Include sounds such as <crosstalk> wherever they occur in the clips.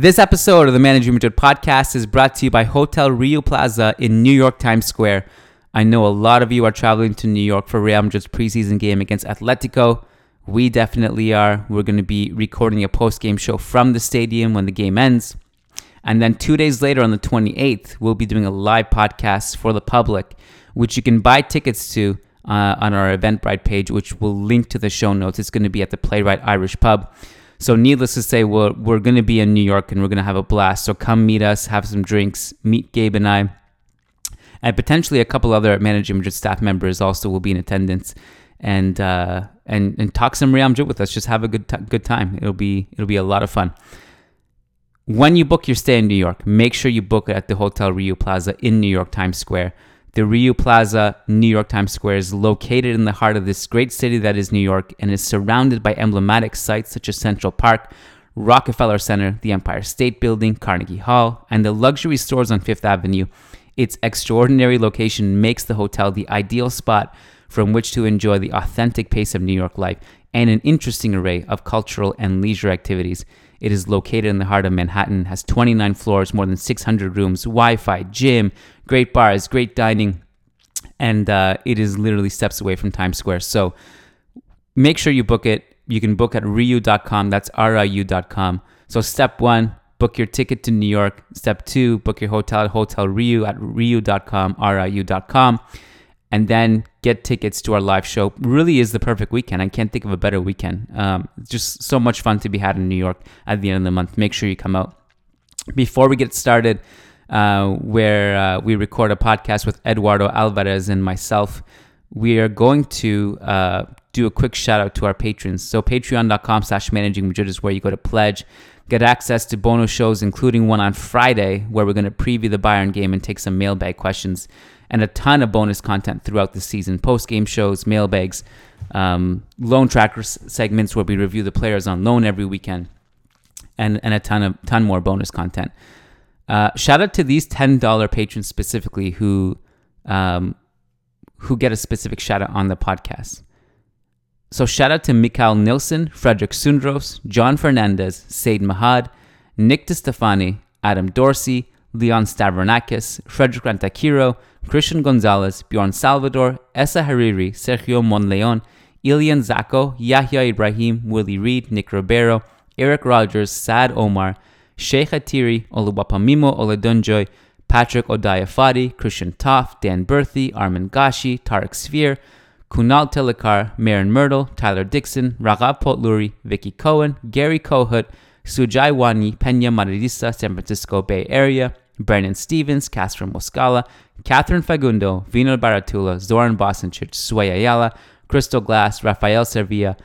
This episode of the Managing Madrid podcast is brought to you by Hotel Riu Plaza in New York Times Square. I know a lot of you are traveling to New York for Real Madrid's preseason game against Atletico. We definitely are. We're going to be recording a post game show from the stadium when the game ends. And then two days later, on the 28th, we'll be doing a live podcast for the public, which you can buy tickets to uh, on our Eventbrite page, which we'll link to the show notes. It's going to be at the Playwright Irish Pub. So, needless to say, we're, we're going to be in New York and we're going to have a blast. So, come meet us, have some drinks, meet Gabe and I. And potentially a couple other managing Madrid staff members also will be in attendance and uh, and and talk some Real Madrid with us. Just have a good t- good time. It'll be it'll be a lot of fun. When you book your stay in New York, make sure you book it at the Hotel Riu Plaza in New York Times Square. The Riu Plaza, New York Times Square, is located in the heart of this great city that is New York and is surrounded by emblematic sites such as Central Park, Rockefeller Center, the Empire State Building, Carnegie Hall, and the luxury stores on Fifth Avenue. Its extraordinary location makes the hotel the ideal spot from which to enjoy the authentic pace of New York life and an interesting array of cultural and leisure activities. It is located in the heart of Manhattan, has 29 floors, more than 600 rooms, Wi Fi, gym, great bars, great dining, and uh, it is literally steps away from Times Square. So make sure you book it. You can book at riu.com. That's R-I-U.com. So step one, book your ticket to New York. Step two, book your hotel at Hotel Riu at riu.com, R-I-U.com and then get tickets to our live show really is the perfect weekend. I can't think of a better weekend. Um, just so much fun to be had in New York at the end of the month. Make sure you come out. Before we get started, uh, where uh, we record a podcast with Eduardo Alvarez and myself, we are going to uh, do a quick shout out to our patrons. So patreon.com slash managing is where you go to pledge, get access to bonus shows, including one on Friday where we're going to preview the Bayern game and take some mailbag questions and a ton of bonus content throughout the season post game shows, mailbags, um, loan tracker segments where we review the players on loan every weekend, and, and a ton of ton more bonus content. Uh, shout out to these ten dollar patrons specifically who um, who get a specific shout out on the podcast. So shout out to Mikhail Nilsson, Frederick Sundros, John Fernandez, Said Mahad, Nick DeStefani, Adam Dorsey, Leon Stavronakis, Frederick Rantakiro, Christian Gonzalez, Bjorn Salvador, Essa Hariri, Sergio Monleon, Ilian Zako, Yahya Ibrahim, Willie Reed, Nick Ribeiro, Eric Rogers, Sad Omar, Sheikh Atiri, Oluwapamimo Oledunjoy, Patrick Odayafadi, Christian Toff, Dan Berthy, Armin Gashi, Tarek Sphere, Kunal Telekar, Marin Myrtle, Tyler Dixon, Raghav Potluri, Vicky Cohen, Gary Kohut, Sujai Wani, Pena Madridista, San Francisco Bay Area, Brandon Stevens, Casper Moscala, Catherine Fagundo, Vino Baratula, Zoran Bosincic, Sway Ayala, Crystal Glass, Rafael Servia,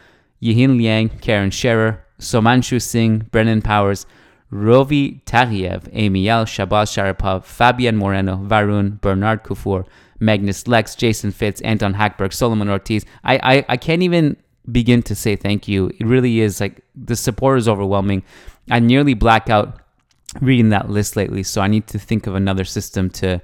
Yihin Liang, Karen Scherer, Somanshu Singh, Brennan Powers, Rovi Tariev, Amy L, Shabazz Sharapov, Fabian Moreno, Varun, Bernard Kufur, Magnus Lex, Jason Fitz, Anton Hackberg, Solomon Ortiz. I, I, I can't even begin to say thank you. It really is like the support is overwhelming. I nearly black out reading that list lately, so I need to think of another system to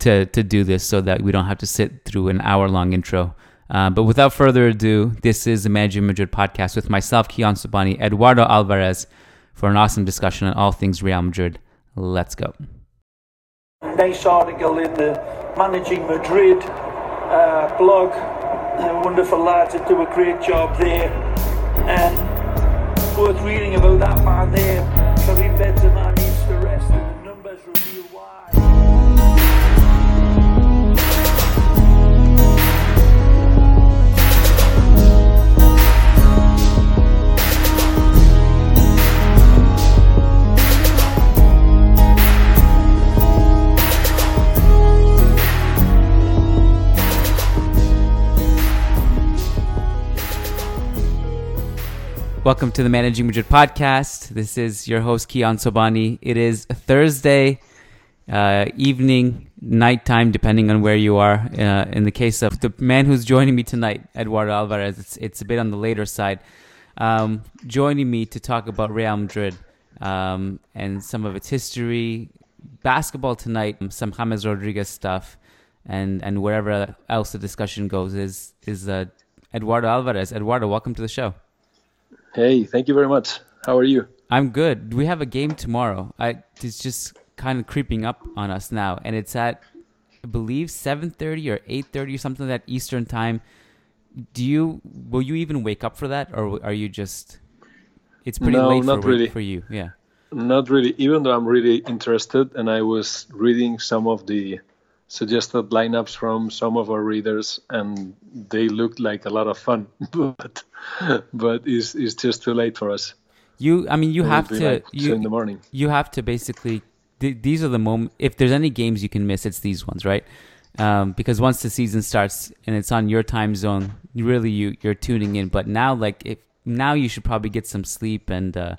to to do this so that we don't have to sit through an hour long intro. Uh, but without further ado, this is the Managing Madrid podcast with myself, Kiyan Sobhani, Eduardo Alvarez, for an awesome discussion on all things Real Madrid. Let's go. Nice article in the Managing Madrid uh, blog. Uh, wonderful lads that do a great job there. And worth reading about that man there, Karim Benzema Welcome to the Managing Madrid podcast. This is your host, Kiyan Sobhani. It is Thursday uh, evening, nighttime, depending on where you are. Uh, in the case of the man who's joining me tonight, Eduardo Alvarez, it's, it's a bit on the later side. Um, joining me to talk about Real Madrid um, and some of its history, basketball tonight, some James Rodriguez stuff, and, and wherever else the discussion goes is, is uh, Eduardo Alvarez. Eduardo, welcome to the show. Hey, thank you very much. How are you? I'm good. We have a game tomorrow. I it's just kind of creeping up on us now, and it's at I believe 7:30 or 8:30 or something like that Eastern time. Do you will you even wake up for that, or are you just? It's pretty No, late not for really. for you. Yeah. Not really, even though I'm really interested, and I was reading some of the suggested lineups from some of our readers, and they looked like a lot of fun. <laughs> but but it's, it's just too late for us. You, I mean, you It will have to. like two in the morning. you have to basically. Th- these are the moment. If there's any games you can miss, it's these ones, right? Um, because once the season starts and it's on your time zone, really you you're tuning in. But now, like, if now you should probably get some sleep. And uh,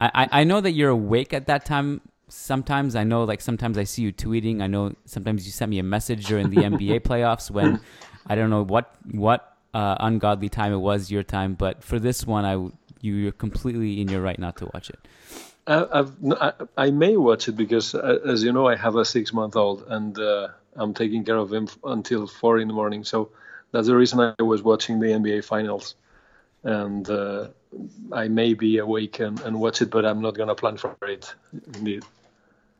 I I know that you're awake at that time. Sometimes I know, like, sometimes I see you tweeting. I know sometimes you sent me a message during the NBA <laughs> playoffs when I don't know what what uh, ungodly time it was your time. But for this one, I you, you're completely in your right not to watch it. I, I've, I, I may watch it because, uh, as you know, I have a six-month-old, and uh, I'm taking care of him f- until four in the morning. So that's the reason I was watching the NBA finals, and uh, I may be awake and, and watch it, but I'm not gonna plan for it. Indeed.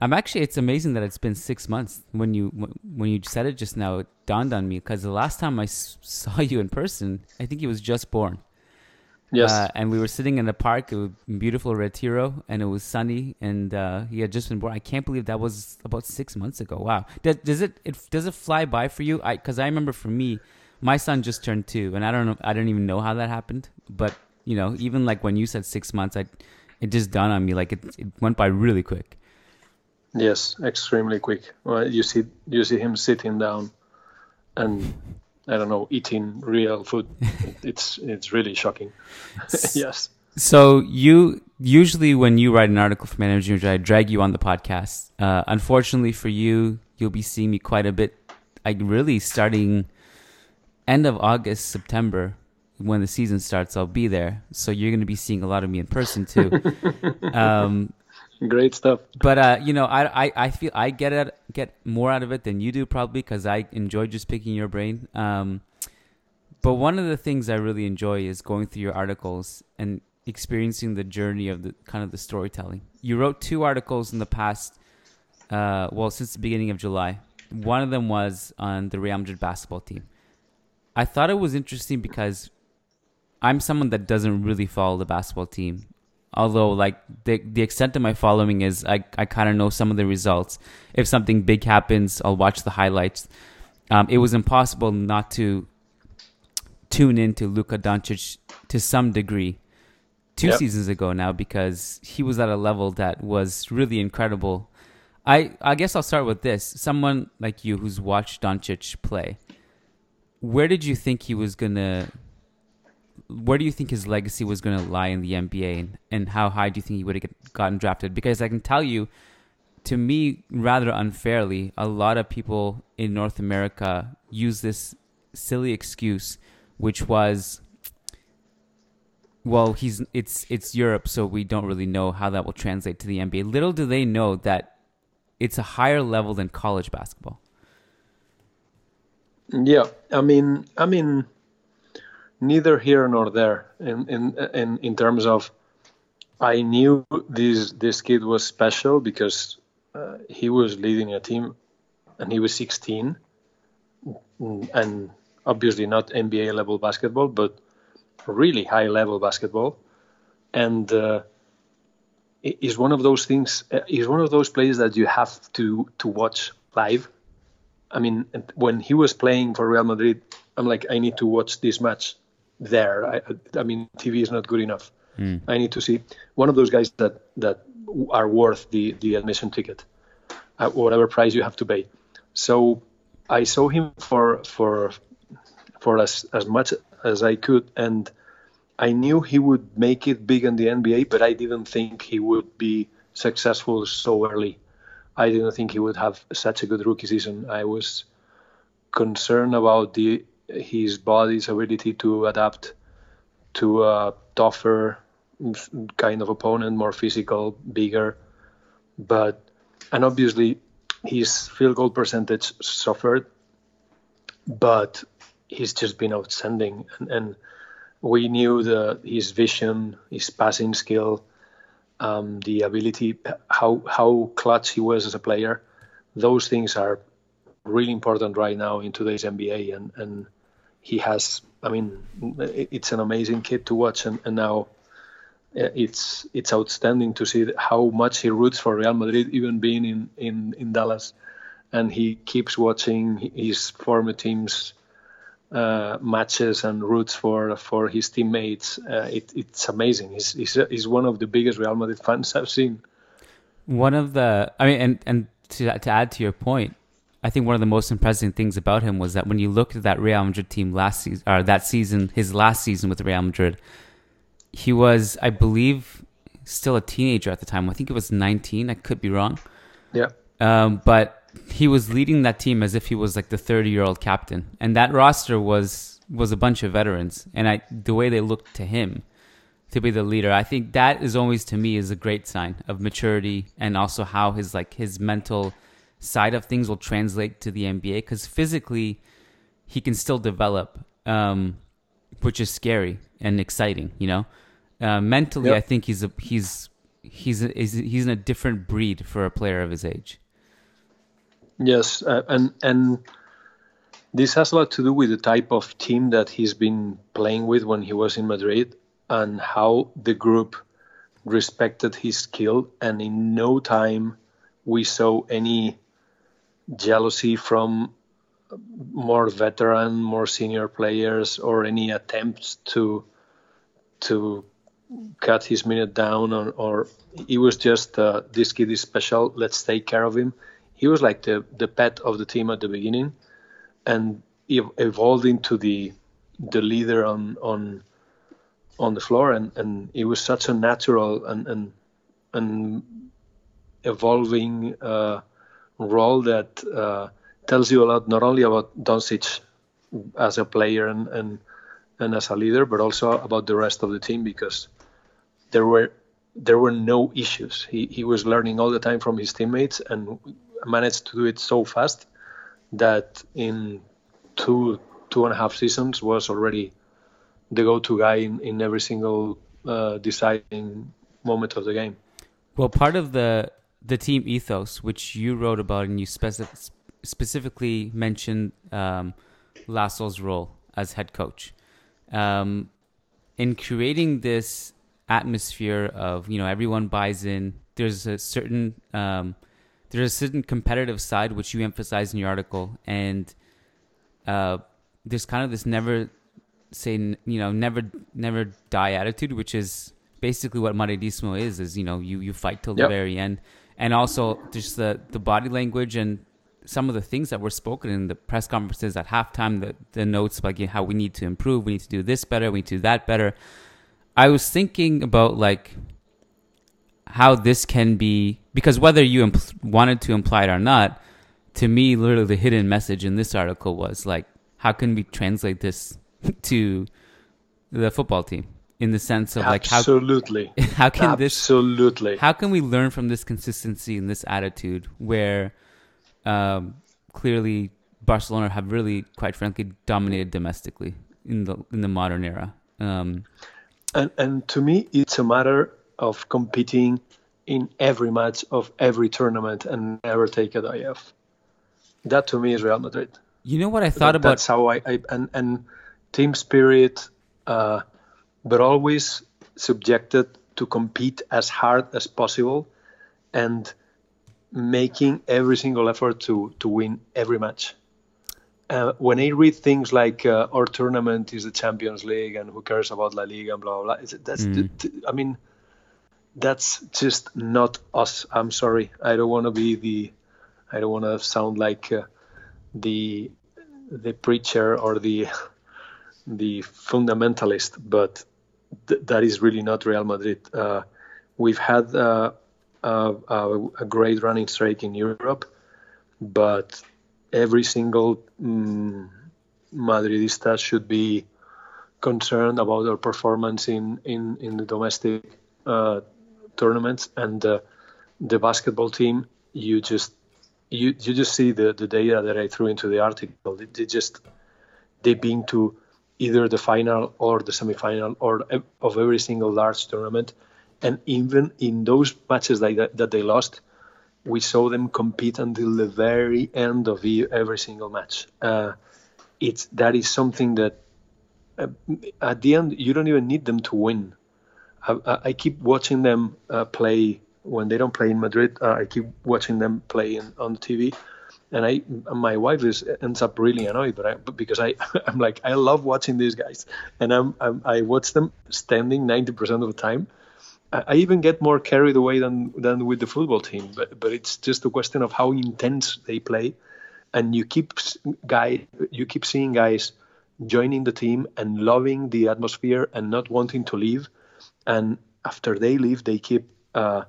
I'm actually. It's amazing that it's been six months. When you when you said it just now, it dawned on me because the last time I s- saw you in person, I think he was just born. Yes. Uh, and we were sitting in the park, it was beautiful Retiro, and it was sunny, and uh, he had just been born. I can't believe that was about six months ago. Wow. Does, does it, it does it fly by for you? I because I remember for me, my son just turned two, and I don't know, I don't even know how that happened. But you know, even like when you said six months, I it just dawned on me like it, it went by really quick. Yes, extremely quick. Well, you see, you see him sitting down, and I don't know, eating real food. <laughs> it's it's really shocking. <laughs> yes. So you usually when you write an article for News, I drag you on the podcast. Uh, unfortunately for you, you'll be seeing me quite a bit. Like really starting end of August, September, when the season starts, I'll be there. So you're going to be seeing a lot of me in person too. <laughs> um, Great stuff. but uh, you know, I, I, I feel I get it, get more out of it than you do probably because I enjoy just picking your brain. Um, but one of the things I really enjoy is going through your articles and experiencing the journey of the kind of the storytelling. You wrote two articles in the past, uh, well, since the beginning of July. One of them was on the Real Madrid basketball team. I thought it was interesting because I'm someone that doesn't really follow the basketball team. Although, like the the extent of my following is, I I kind of know some of the results. If something big happens, I'll watch the highlights. Um, it was impossible not to tune in to Luka Doncic to some degree two Yep. seasons ago now because he was at a level that was really incredible. I I guess I'll start with this. Someone like you who's watched Doncic play, where did you think he was gonna? Where do you think his legacy was gonna lie in the NBA, and, and how high do you think he would have gotten drafted? Because I can tell you, to me, rather unfairly, a lot of people in North America use this silly excuse, which was well, he's it's it's Europe, so we don't really know how that will translate to the NBA. Little do they know that it's a higher level than college basketball. Yeah, I mean, I mean, neither here nor there. In in in in terms of, I knew this this kid was special because uh, he was leading a team, and he was 16, Mm, and obviously not NBA level basketball, but really high level basketball, and. Uh, is one of those things. uh, Is one of those players that you have to to watch live I mean, when he was playing for Real Madrid, I'm like, I need to watch this match there. I, I mean, TV is not good enough. Hmm. I need to see one of those guys that that are worth the the admission ticket, at whatever price you have to pay. So I saw him for for for as as much as I could, and I knew he would make it big in the NBA, but I didn't think he would be successful so early. I didn't think he would have such a good rookie season. I was concerned about the his body's ability to adapt to a tougher kind of opponent, more physical, bigger. But and obviously his field goal percentage suffered, but he's just been outstanding. And, and we knew the his vision, his passing skill, um, the ability, how how clutch he was as a player. Those things are really important right now in today's NBA, and and he has. I mean, it's an amazing kid to watch, and, and now uh, it's it's outstanding to see how much he roots for Real Madrid, even being in in in Dallas, and he keeps watching his former teams uh, matches and roots for for his teammates. Uh, it, it's amazing. He's, he's he's one of the biggest Real Madrid fans I've seen. One of the, I mean, and and to to add to your point, I think one of the most impressive things about him was that when you looked at that Real Madrid team last season, or that season, his last season with Real Madrid, he was, I believe, still a teenager at the time. I think it was 19. I could be wrong. Yeah. Um, but he was leading that team as if he was like the 30 year old captain, and that roster was was a bunch of veterans. And I, the way they looked to him to be the leader, I think that is always to me is a great sign of maturity and also how his like his mental side of things will translate to the NBA because physically he can still develop, um, which is scary and exciting. You know, uh, mentally, yep. I think he's a he's he's a, he's in a different breed for a player of his age. Yes, uh, and and this has a lot to do with the type of team that he's been playing with when he was in Madrid, and how the group respected his skill, and in no time we saw any jealousy from more veteran, more senior players, or any attempts to to cut his minute down, or, or it was just uh, this kid is special. Let's take care of him he was like the the pet of the team at the beginning, and evolved into the the leader on on on the floor, and and it was such a natural and and and evolving uh, role that uh, tells you a lot not only about Doncic as a player and, and and as a leader, but also about the rest of the team because there were there were no issues. He he was learning all the time from his teammates, and managed to do it so fast that in two two and a half seasons was already the go-to guy in, in every single uh, deciding moment of the game. Well, part of the the team ethos, which you wrote about and you specific, specifically mentioned um, Laso's role as head coach um, in creating this atmosphere of you know everyone buys in. There's a certain um, there's a certain competitive side which you emphasize in your article, and uh, there's kind of this never say you know never never die attitude, which is basically what Madridismo is. Is you know you you fight till yep. the very end, and also just the the body language and some of the things that were spoken in the press conferences at halftime, the the notes about how we need to improve, we need to do this better, we need to do that better. I was thinking about like how this can be because whether you impl- wanted to imply it or not, to me, literally the hidden message in this article was like, how can we translate this <laughs> to the football team in the sense of like how absolutely <laughs> how can absolutely. this absolutely how can we learn from this consistency and this attitude where um, clearly Barcelona have really, quite frankly, dominated domestically in the in the modern era. Um, and and to me, it's a matter of competing in every match of every tournament and never take a day off. That to me is Real Madrid. You know what I thought that, about? That's how I, I and and team spirit, uh, but always subjected to compete as hard as possible, and making every single effort to to win every match. Uh, when I read things like uh, our tournament is the Champions League and who cares about La Liga and blah blah, blah that's mm. I mean that's just not us. I'm sorry. I don't want to be the. I don't want to sound like uh, the the preacher or the <laughs> the fundamentalist, but th- that is really not Real Madrid. Uh, we've had uh, a, a, great running streak in Europe, but every single um, Madridista should be concerned about our performance in in, in the domestic uh, tournaments and uh, the basketball team you just you you just see the the data that I threw into the article they, they just they've been to either the final or the semifinal or of every single large tournament and even in those matches that, that they lost, we saw them compete until the very end of every single match. Uh, it's that is something that uh, at the end you don't even need them to win. I, I keep watching them uh, play when they don't play in Madrid. Uh, I keep watching them play in, on TV, and I my wife is ends up really annoyed, but I because I <laughs> I'm like I love watching these guys, and I'm, I'm I watch them standing ninety percent of the time. I, I even get more carried away than than with the football team, but but it's just a question of how intense they play, and you keep guy you keep seeing guys joining the team and loving the atmosphere and not wanting to leave, and after they leave, they keep. Uh,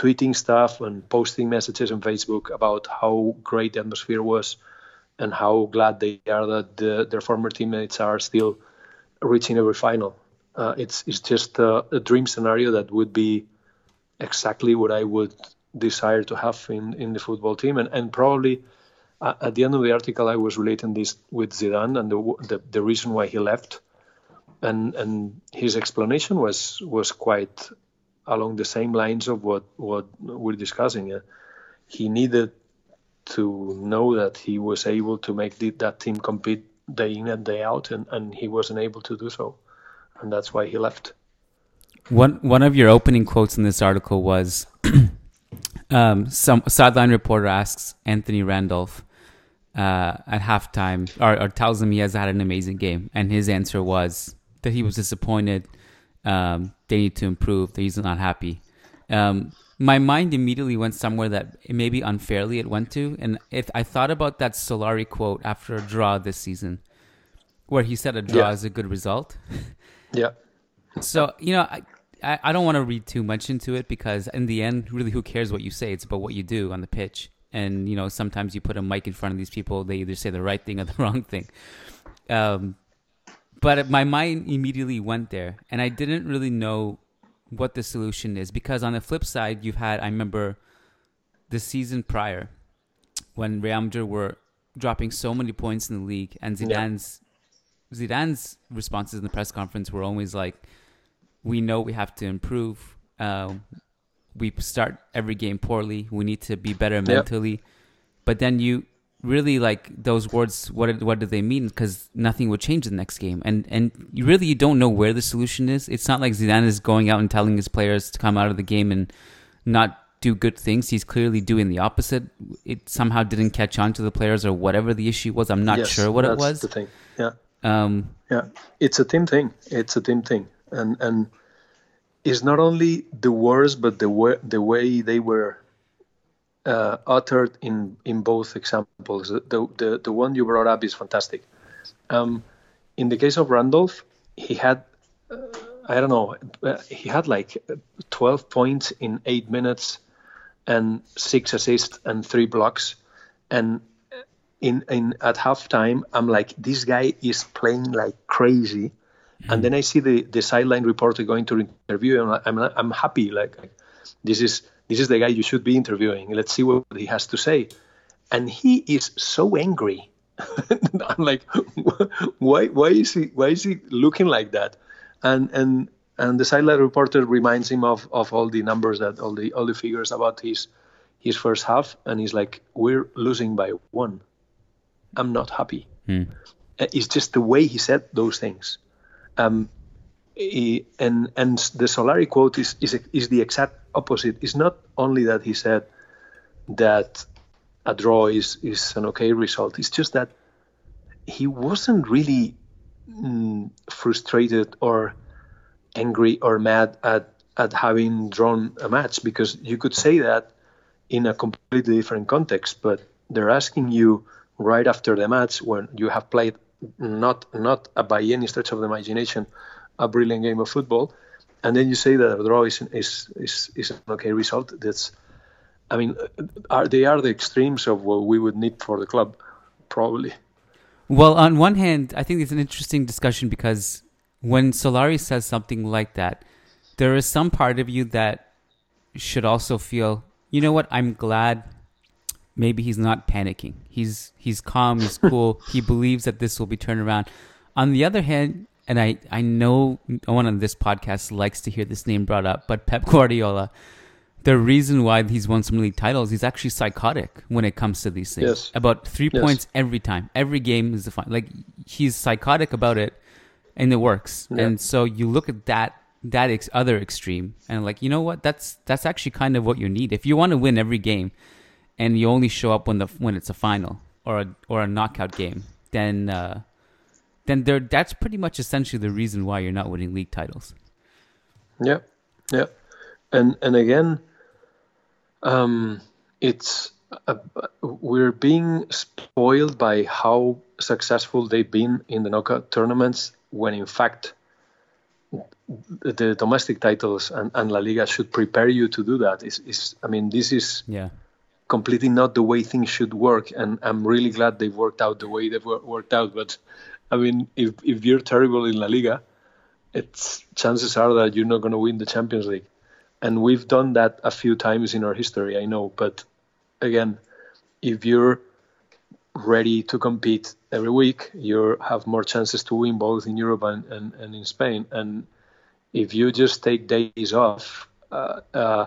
tweeting stuff and posting messages on Facebook about how great the atmosphere was and how glad they are that the, their former teammates are still reaching every final. Uh, it's it's just a, a, dream scenario that would be exactly what I would desire to have in, in the football team, and and probably uh, at the end of the article I was relating this with Zidane and the the, the reason why he left, and and his explanation was was quite along the same lines of what what we're discussing. Uh, he needed to know that he was able to make the, that team compete day in and day out, and, and he wasn't able to do so, and that's why he left. One one of your opening quotes in this article was, <clears throat> um, some sideline reporter asks Anthony Randolph uh, at halftime, or, or tells him he has had an amazing game, and his answer was that he was disappointed um, they need to improve. That he's not happy. Um, my mind immediately went somewhere that maybe unfairly it went to, and if I thought about that Solari quote after a draw this season, where he said a draw yeah. is a good result. <laughs> yeah. So you know, I I, I don't want to read too much into it because in the end, really, who cares what you say? It's about what you do on the pitch. And you know, sometimes you put a mic in front of these people, they either say the right thing or the <laughs> wrong thing. Um, but my mind immediately went there, and I didn't really know what the solution is because on the flip side, you've had I remember the season prior when Real Madrid were dropping so many points in the league, and Zidane's yeah. Zidane's responses in the press conference were always like, "We know we have to improve. Uh, we start every game poorly. We need to be better mentally." But then you really like those words what what do they mean? Because nothing would change the next game. And and you really you don't know where the solution is. It's not like Zidane is going out and telling his players to come out of the game and not do good things. He's clearly doing the opposite. It somehow didn't catch on to the players or whatever the issue was. I'm not yes, sure what it was. the thing. Yeah. Um yeah. It's a team thing. It's a team thing. And and it's not only the words but the way the way they were uh, uttered in in both examples. The, the the one you brought up is fantastic. Um, in the case of Randolph, he had uh, I don't know uh, he had like 12 points in eight minutes and six assists and three blocks, and in in at halftime I'm like this guy is playing like crazy. Mm-hmm. And then I see the, the sideline reporter going to interview him. I'm, I'm happy. Like, this is this is the guy you should be interviewing. Let's see what he has to say. And he is so angry. <laughs> I'm like, <laughs> why, why is he, why is he looking like that? And and and the sideline reporter reminds him of, of all the numbers that all the all the figures about his his first half, and he's like, we're losing by one. I'm not happy. Hmm. It's just the way he said those things. Um, and and the Solari quote is, is is the exact opposite. It's not only that he said that a draw is is an okay result. It's just that he wasn't really mm, frustrated or angry or mad at at having drawn a match because you could say that in a completely different context. But they're asking you right after the match when you have played not not by any stretch of the imagination a brilliant game of football, and then you say that a draw is is is, is an okay result. That's, I mean, are they are the extremes of what we would need for the club, probably. Well, on one hand, I think it's an interesting discussion because when Solari says something like that, there is some part of you that should also feel, you know what? I'm glad. Maybe he's not panicking. He's he's calm. He's <laughs> cool. he believes that this will be turned around. On the other hand, and I I know no one on this podcast likes to hear this name brought up, but Pep Guardiola. The reason why he's won so many titles, he's actually psychotic when it comes to these things. Yes. About three Yes. points every time, every game is the fine. Like he's psychotic about it, and it works. Yeah. And so you look at that that ex- other extreme, and like you know what? That's that's actually kind of what you need if you want to win every game, and you only show up when the when it's a final or a or a knockout game. Then uh, then there that's pretty much essentially the reason why you're not winning league titles. Yeah, yeah, and and again, um, it's uh, we're being spoiled by how successful they've been in the knockout tournaments when in fact the the domestic titles and, and La Liga should prepare you to do that. Is is I mean this is Yeah. completely not the way things should work, and I'm really glad they've worked out the way they've worked out. But I mean, if if you're terrible in La Liga, it's chances are that you're not going to win the Champions League, and we've done that a few times in our history. I know, but again, if you're ready to compete every week, you have more chances to win both in Europe and, and, and in Spain. And if you just take days off, uh, uh,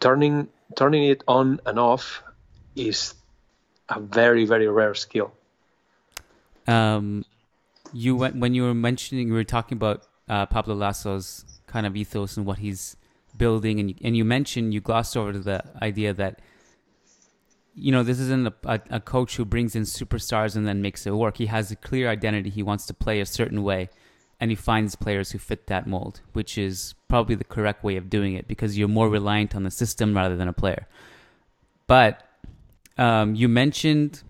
turning turning it on and off is a very very rare skill. Um, you went when you were mentioning, you were talking about uh, Pablo Laso's kind of ethos and what he's building, and you, and you mentioned you glossed over the idea that you know this isn't a, a, a coach who brings in superstars and then makes it work. He has a clear identity. He wants to play a certain way, and he finds players who fit that mold, which is probably the correct way of doing it because you're more reliant on the system rather than a player. But um, you mentioned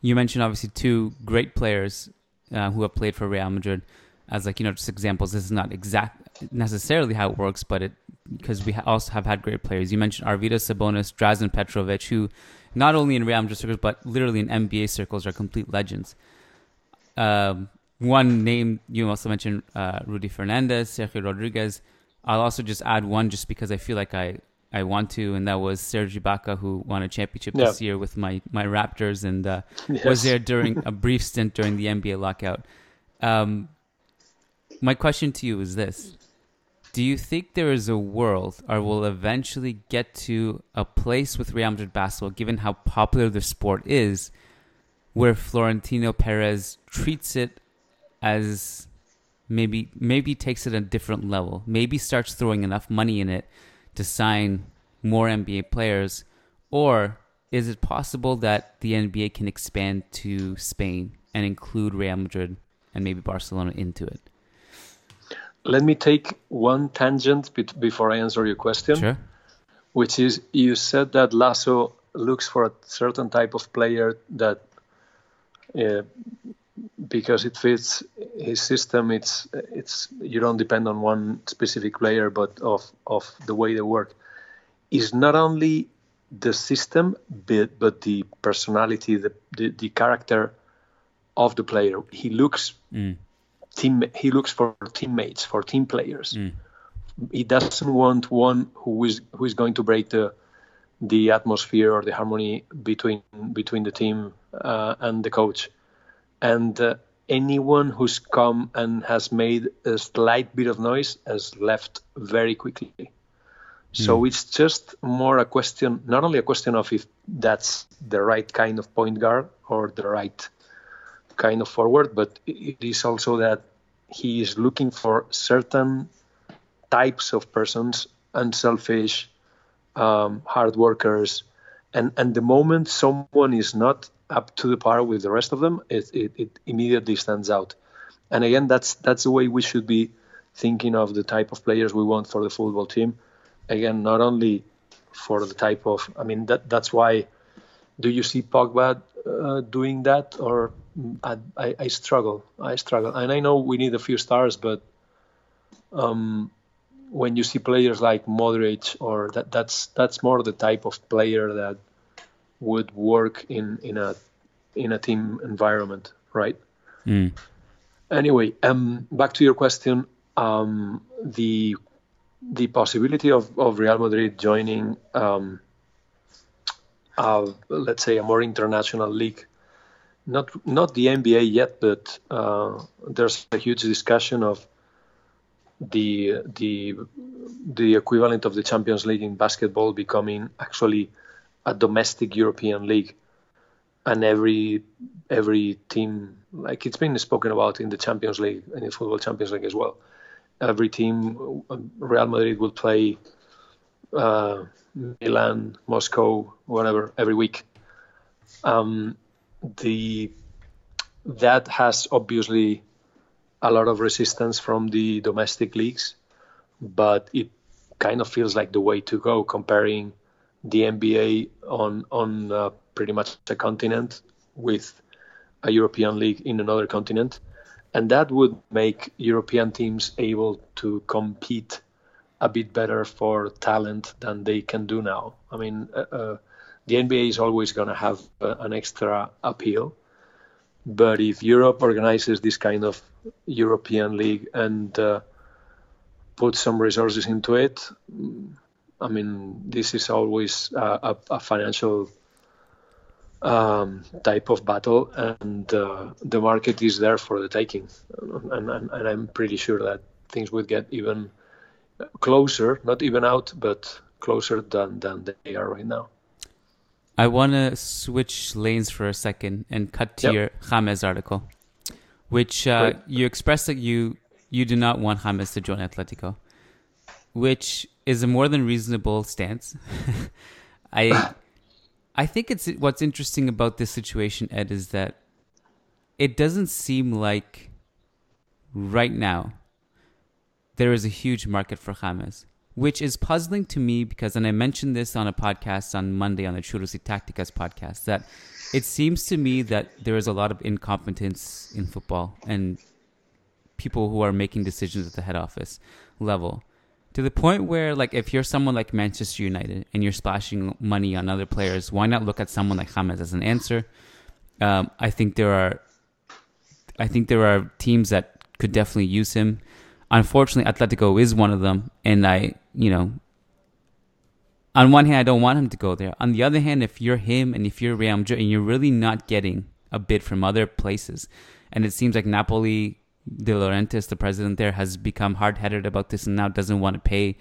you mentioned obviously two great players uh, who have played for Real Madrid as like you know just examples. This is not exact necessarily how it works, but it because we ha- also have had great players. You mentioned Arvydas Sabonis, Drazen Petrovic, who not only in Real Madrid circles but literally in NBA circles are complete legends. Um, one name you also mentioned uh, Rudy Fernandez, Sergio Rodriguez. I'll also just add one just because I feel like I I want to, and that was Serge Ibaka, who won a championship Yeah. this year with my my Raptors, and uh, <laughs> Yes. was there during a brief stint during the NBA lockout. Um, my question to you is this: Do you think there is a world, or will eventually get to a place with Real Madrid basketball, given how popular the sport is, where Florentino Perez treats it as maybe maybe takes it a different level, maybe starts throwing enough money in it to sign more NBA players, or is it possible that the NBA can expand to Spain and include Real Madrid and maybe Barcelona into it? Let me take one tangent bet- before I answer your question. Sure. which is you said that Laso looks for a certain type of player that uh, because it fits his system it's it's you don't depend on one specific player but of of the way they work is not only the system but but the personality the the, the character of the player he looks Mm. team he looks for teammates for team players Mm. he doesn't want one who is who is going to break the the atmosphere or the harmony between between the team uh, and the coach and uh, anyone who's come and has made a slight bit of noise has left very quickly. So it's just more a question not only a question of if that's the right kind of point guard or the right kind of forward but it is also that he is looking for certain types of persons unselfish um, hard workers. And and the moment someone is not up to the par with the rest of them it, it, it immediately stands out. And again that's that's the way we should be thinking of the type of players we want for the football team. Again not only for the type of i mean that that's why do you see pogba uh, doing that? Or I, I, struggle i struggle. And i know we need a few stars but um, when you see players like Modric or that that's that's more the type of player that would work in in a in a team environment, right? Mm. Anyway, um, back to your question, um, the the possibility of, of Real Madrid joining, um, uh, let's say, a more international league not not the NBA yet, but uh, there's a huge discussion of the the the equivalent of the Champions League in basketball becoming actually a domestic European league, and every every team like it's been spoken about in the Champions League and in football Champions League as well. Every team, Real Madrid will play uh, Milan, Moscow, whatever every week. Um, the that has obviously a lot of resistance from the domestic leagues, but it kind of feels like the way to go comparing the NBA on on uh, pretty much a continent with a European league in another continent, and that would make European teams able to compete a bit better for talent than they can do now. I mean, uh, uh, the NBA is always going to have uh, an extra appeal. But if Europe organizes this kind of European league and uh, puts some resources into it, I mean, this is always a, a, financial um, type of battle, and uh, the market is there for the taking. And, and, and I'm pretty sure that things would get even closer, not even out, but closer than, than they are right now. I want to switch lanes for a second and cut to yep. your James article, which uh, you expressed that you you do not want James to join Atletico, which is a more than reasonable stance. <laughs> I I think it's what's interesting about this situation, Ed, is that it doesn't seem like right now there is a huge market for James, which is puzzling to me because, and I mentioned this on a podcast on Monday on the Churros y Tacticas podcast, that it seems to me that there is a lot of incompetence in football and people who are making decisions at the head office level to the point where like if you're someone like Manchester United and you're splashing money on other players, why not look at someone like James as an answer? Um, I think there are, I think there are teams that could definitely use him. Unfortunately, Atletico is one of them, and I, you know, on one hand, I don't want him to go there. On the other hand, if you're him and if you're Real Madrid and you're really not getting a bid from other places, and it seems like Napoli, De Laurentiis, the president there, has become hard-headed about this and now doesn't want to pay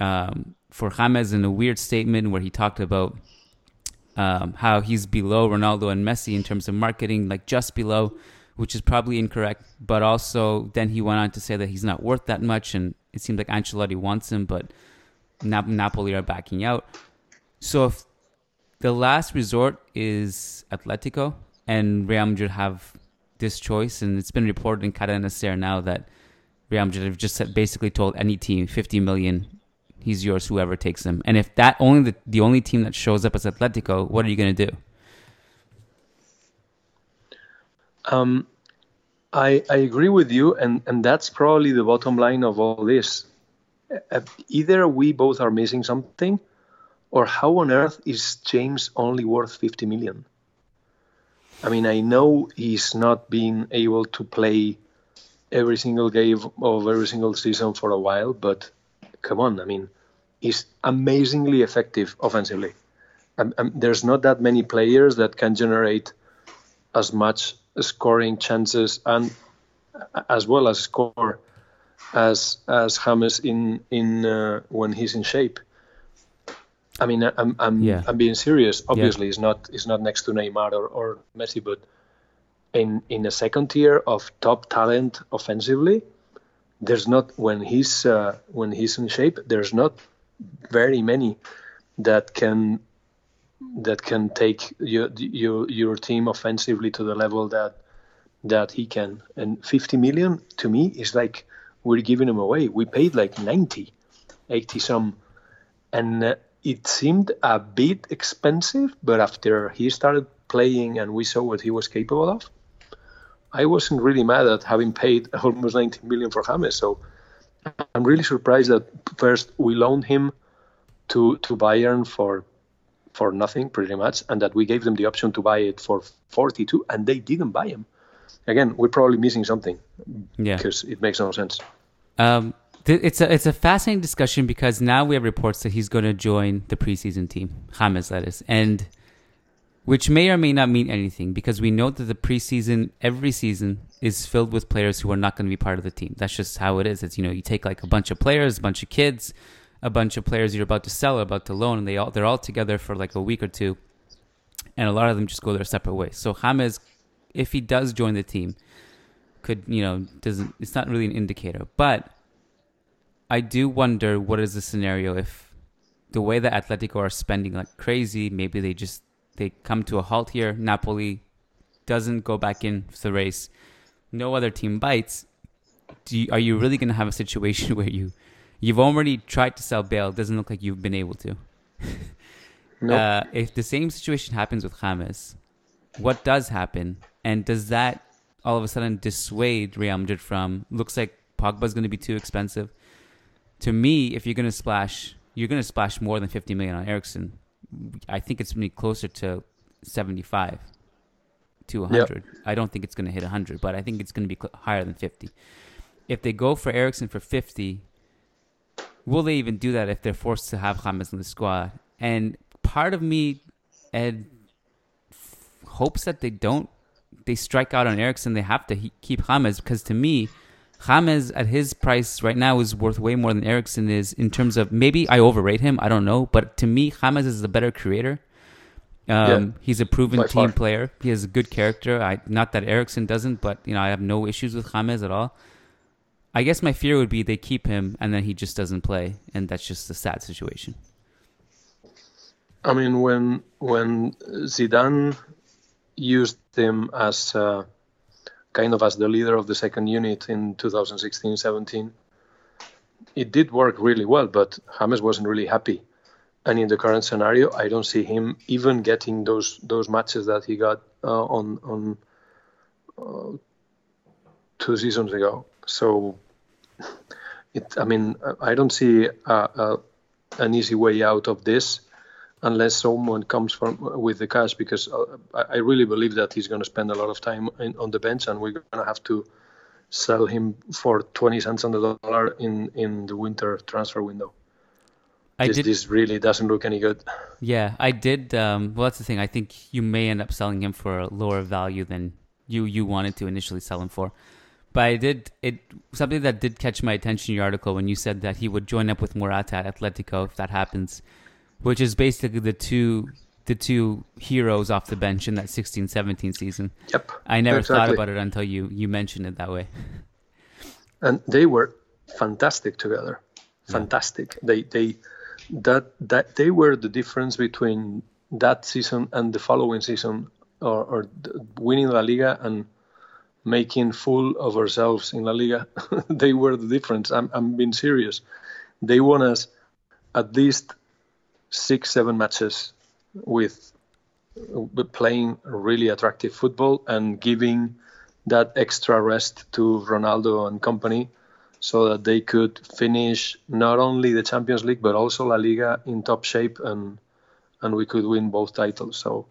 um, for James in a weird statement where he talked about um, how he's below Ronaldo and Messi in terms of marketing, like just below which is probably incorrect. But also, then he went on to say that he's not worth that much, and it seems like Ancelotti wants him, but Nap- Napoli are backing out. So if the last resort is Atletico, and Real Madrid have this choice, and it's been reported in Cadena Ser now that Real Madrid have just basically told any team 50 million, he's yours, whoever takes him. And if that only the, the only team that shows up is Atletico, what are you going to do? Um, I, I agree with you, and, and that's probably the bottom line of all this. Uh, either we both are missing something, or how on earth is James only worth 50 million? I mean, I know he's not been able to play every single game of every single season for a while, but come on, I mean, he's amazingly effective offensively. And, and there's not that many players that can generate as much scoring chances and uh, as well as score as as James in in uh, when he's in shape. I mean, I'm I'm yeah. I'm being serious. Obviously, yeah. it's not it's not next to Neymar or, or Messi, but in in a second tier of top talent offensively, there's not when he's uh, when he's in shape. There's not very many that can that can take your, your your team offensively to the level that that he can. And 50 million to me is like we're giving him away. We paid like 90, 80 some, and uh, it seemed a bit expensive. But after he started playing and we saw what he was capable of, I wasn't really mad at having paid <laughs> almost 19 million for James. So I'm really surprised that first we loaned him to to Bayern for for nothing pretty much, and that we gave them the option to buy it for 42, and they didn't buy him. Again, we're probably missing something. Yeah, because it makes no sense. Um, it's a it's a fascinating discussion because now we have reports that he's going to join the preseason team, James, is, and which may or may not mean anything because we know that the preseason every season is filled with players who are not going to be part of the team. That's just how it is. It's you know you take like a bunch of players, a bunch of kids, a bunch of players you're about to sell, about to loan, and they all they're all together for like a week or two, and a lot of them just go their separate ways. So James, if he does join the team, could you know doesn't it's not really an indicator, but I do wonder what is the scenario if the way that Atletico are spending like crazy, maybe they just they come to a halt here. Napoli doesn't go back in the race. No other team bites. You, are you really going to have a situation <laughs> where you you've already tried to sell Bale? It doesn't look like you've been able to. <laughs> Nope. Uh, if the same situation happens with James, what does happen? And does that all of a sudden dissuade Real Madrid from looks like Pogba's going to be too expensive? To me, if you're going to splash, you're going to splash more than 50 million on Eriksen. I think it's going to be closer to 75 to 100. I don't think it's going to hit 100, but I think it's going to be cl- higher than 50. If they go for Eriksen for 50, will they even do that if they're forced to have James in the squad? And part of me, Ed, f- hopes that they don't. They strike out on Eriksen. They have to he- keep James because to me, James at his price right now is worth way more than Eriksen is in terms of maybe I overrate him. I don't know, but to me, James is the better creator. Um, Yeah, he's a proven team far. player. He has a good character. I not that Eriksen doesn't, but you know I have no issues with James at all. I guess my fear would be they keep him and then he just doesn't play, and that's just a sad situation. I mean, when when Zidane used him as uh, kind of as the leader of the second unit in 2016-17, it did work really well. But James wasn't really happy, and in the current scenario, I don't see him even getting those those matches that he got uh, on on uh, two seasons ago. So, it. I mean, I don't see a, a, an easy way out of this unless someone comes from with the cash because uh, I I really believe that he's going to spend a lot of time in, on the bench and we're going to have to sell him for 20 cents on the dollar in in the winter transfer window. I this, did, this really doesn't look any good. yeah, I did. Um, well, that's the thing. I think you may end up selling him for a lower value than you you wanted to initially sell him for. But I did it something that did catch my attention in your article when you said that he would join up with Morata at Atletico if that happens, which is basically the two the two heroes off the bench in that 16-17 season. Yep. I never thought about it until you you mentioned it that way. and they were fantastic together. Fantastic. They they that that they were the difference between that season and the following season or, or winning la liga and making fool of ourselves in la liga. <laughs> They were the difference. I'm, I'm being serious. They won us at least six seven matches with playing really attractive football and giving that extra rest to Ronaldo and company so that they could finish not only the Champions League but also La Liga in top shape and and we could win both titles. So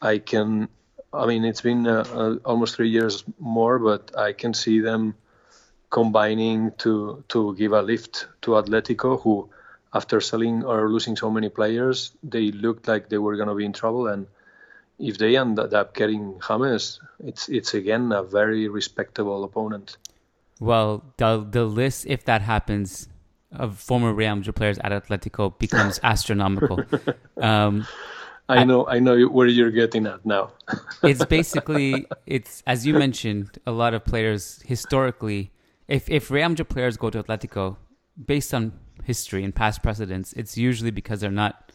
I can, I mean, it's been uh, uh, almost three years more, but I can see them combining to to give a lift to Atletico, who after selling or losing so many players, they looked like they were going to be in trouble and if they end up getting James, it's it's again a very respectable opponent. Well, the the list, if that happens, of former Real Madrid players at Atletico becomes <laughs> astronomical. Um, <laughs> I know I know where you're getting at now. <laughs> it's basically it's as you mentioned, a lot of players historically. If if Real Madrid players go to Atletico, based on history and past precedents, it's usually because they're not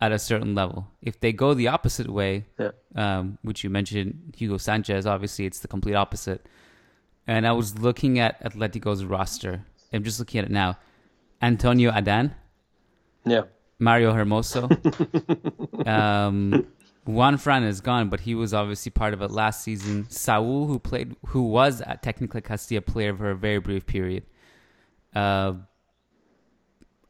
at a certain level. If they go the opposite way, Yeah. um, which you mentioned, Hugo Sanchez, obviously it's the complete opposite. And I was looking at Atletico's roster. I'm just looking at it now. Antonio Adan, Yeah. Mario Hermoso. <laughs> um, Juan Fran is gone, but he was obviously part of it last season. Saul, who played, who was a technically Castilla player for a very brief period. Uh,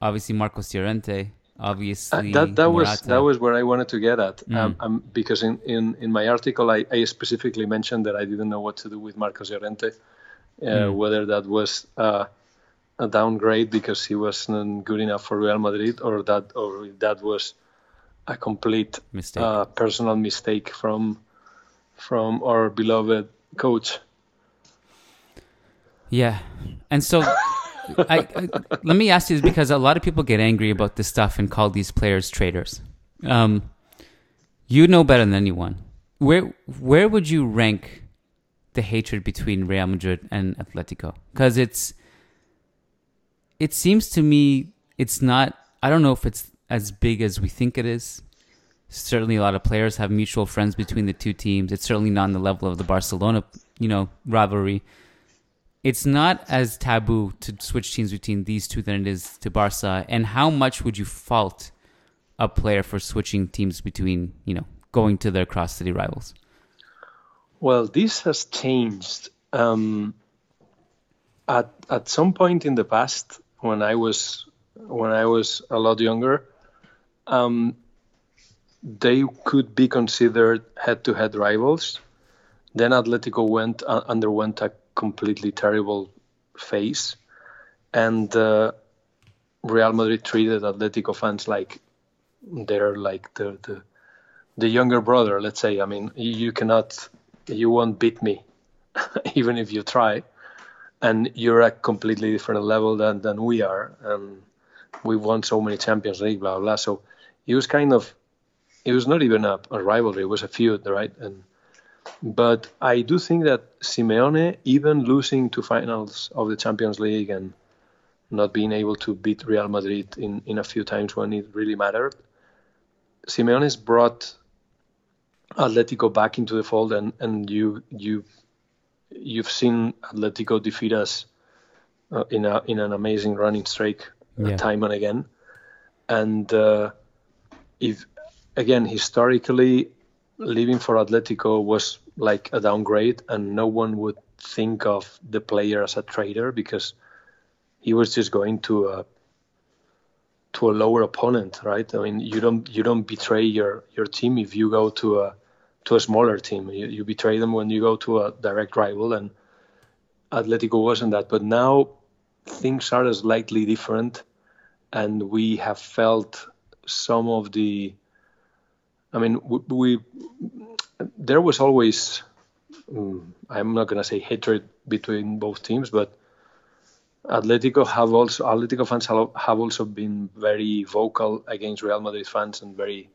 obviously Marcos Llorente. Uh, Obviously, that that was that was where I wanted to get at. Mm. Um, um, because in, in, in my article I, I specifically mentioned that I didn't know what to do with Marcos Llorente, uh, Mm. whether that was uh, a downgrade because he wasn't good enough for Real Madrid, or that or that was a complete Mistake. uh, personal mistake from from our beloved coach. Yeah, and so I, I let me ask you this because a lot of people get angry about this stuff and call these players traitors. Um, you know better than anyone. Where where would you rank the hatred between Real Madrid and Atletico? Because it's it seems to me it's not. I don't know if it's as big as we think it is. Certainly, a lot of players have mutual friends between the two teams. It's certainly not on the level of the Barcelona, you know, rivalry it's not as taboo to switch teams between these two than it is to Barca. And how much would you fault a player for switching teams between, you know, going to their cross city rivals? Well, this has changed. Um, at at some point in the past, when I was when I was a lot younger, um, they could be considered head-to-head rivals. Then Atletico went uh, underwent a completely terrible phase, and uh, Real Madrid treated Atletico fans like they're like the, the the younger brother. Let's say. I mean, you, cannot, you won't beat me, <laughs> even if you try, and you're at completely different level than than we are, and we won so many Champions League, blah blah. blah. So it was kind of, it was not even a, a rivalry. It was a feud, right? And but I do think that Simeone, even losing to finals of the Champions League and not being able to beat Real Madrid in, in a few times when it really mattered, Simeone's brought Atletico back into the fold, and, and you you you've seen Atletico defeat us uh, in a in an amazing running streak uh, Yeah. time and again, and uh, if again historically leaving for Atletico was like a downgrade, and no one would think of the player as a traitor because he was just going to a to a lower opponent, right? I mean, you don't you don't betray your your team if you go to a to a smaller team. You, you betray them when you go to a direct rival, and Atletico wasn't that. But now things are slightly different, and we have felt some of the. I mean, we, we there was always. mm, I'm not gonna say hatred between both teams, but Atletico have also Atletico fans have also been very vocal against Real Madrid fans and very,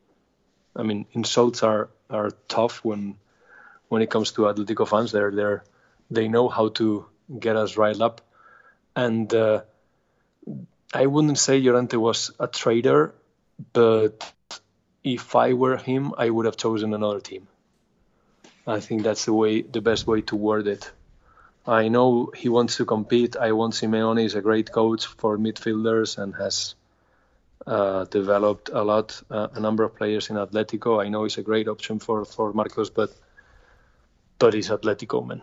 I mean, insults are are tough when when it comes to Atletico fans. They're they're they know how to get us riled up, and uh, I wouldn't say Llorente was a traitor, but if I were him, I would have chosen another team. I think that's the way the best way to word it. I know he wants to compete. I want Simeone is a great coach for midfielders and has uh, developed a lot, uh, a number of players in Atletico. I know he's a great option for for Marcos, but but he's Atletico man.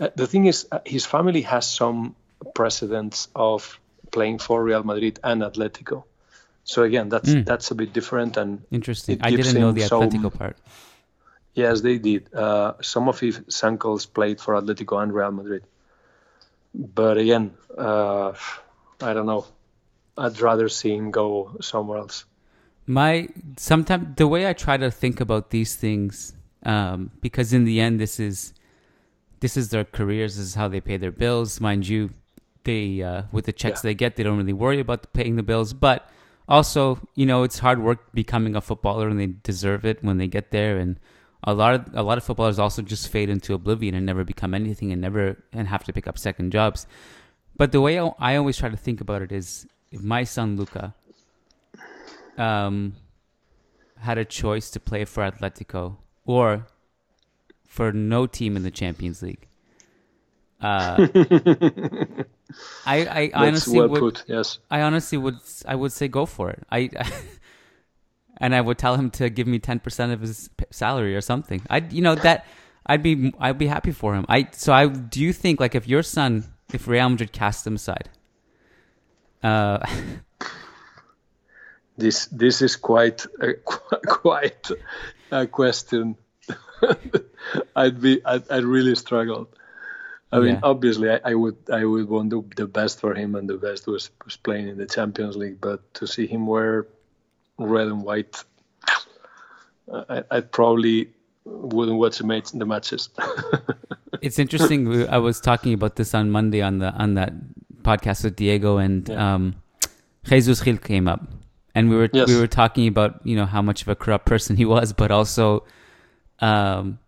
Uh, the thing is, uh, his family has some precedents of playing for Real Madrid and Atletico. So again, that's Mm. that's a bit different and Interesting. I didn't know the Atletico part. Yes, they did. Uh, some of his uncles played for Atletico and Real Madrid. But again, uh, I don't know. I'd rather see him go somewhere else. My sometimes the way I try to think about these things, um, because in the end, this is this is their careers. This is how they pay their bills, mind you. They uh, with the checks Yeah. they get, they don't really worry about paying the bills. But also, you know, it's hard work becoming a footballer, and they deserve it when they get there. And a lot of a lot of footballers also just fade into oblivion and never become anything, and never and have to pick up second jobs. But the way I, always try to think about it is, if my son Luca um, had a choice to play for Atletico or for no team in the Champions League, uh, I, I <laughs> honestly well would, put. Yes. I honestly would, I would say go for it. I, <laughs> and I would tell him to give me ten percent of his salary or something. I, you know that. I'd be I'd be happy for him. I so I do you think like if your son if Real Madrid cast him aside, uh, <laughs> This this is quite a, quite a question. I'd be I'd, I'd really struggle. I mean, Yeah. obviously, I, I would I would want the, the best for him, and the best was was playing in the Champions League. But to see him wear red and white, I, I probably wouldn't watch the, matches. <laughs> it's interesting. I was talking about this on Monday on the on that podcast with Diego and yeah. um, Jesus Gil came up, and we were yes. we were talking about you know how much of a corrupt person he was, but also um,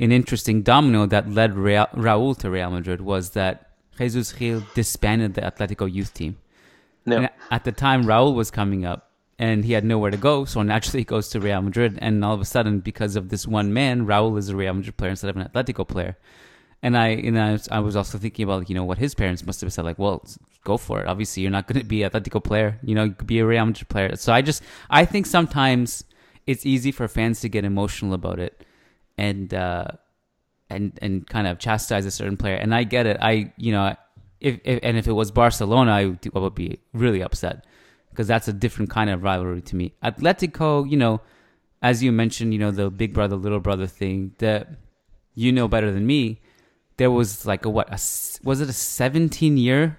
an interesting domino that led Real, Raúl to Real Madrid was that Jesus Gil disbanded the Atletico youth team. No. at the time, Raúl was coming up, and he had nowhere to go, so <laughs> naturally he goes to Real Madrid. And all of a sudden, because of this one man, Raúl is a Real Madrid player instead of an Atletico player. And I, and I, was, I was also thinking about you know what his parents must have said, like, well, go for it. Obviously, you're not going to be an Atletico player. You know, you could be a Real Madrid player. So I just, I think sometimes it's easy for fans to get emotional about it, and uh, and and kind of chastise a certain player. And I get it. I, you know, if, if and if it was Barcelona, I would, I would be really upset because that's a different kind of rivalry to me. Atletico, you know, as you mentioned, you know, the big brother little brother thing that you know better than me there was like a what a, was it a 17 year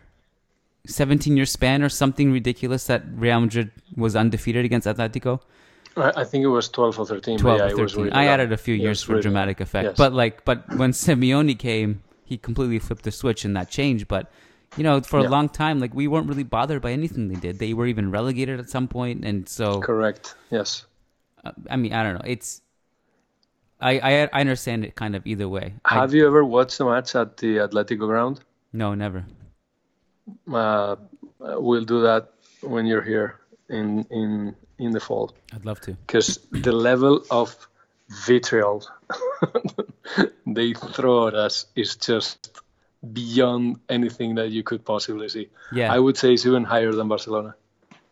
17 year span or something ridiculous that Real Madrid was undefeated against Atletico. I think it was 12 or 13. 12 yeah, or 13. Really I added a few years for really dramatic effect. Yes. But like but when Simeone came, he completely flipped the switch and that changed, but you know, for yeah. a long time like we weren't really bothered by anything they did. They were even relegated at some point and so Correct. Yes. Uh, I mean, I don't know. It's I, I, I understand it kind of either way. Have I, you ever watched a match at the Atletico ground? No, never. Uh, we'll do that when you're here in in in the fall. I'd love to. Because the level of vitriol <laughs> they throw at us is just beyond anything that you could possibly see. Yeah. I would say it's even higher than Barcelona.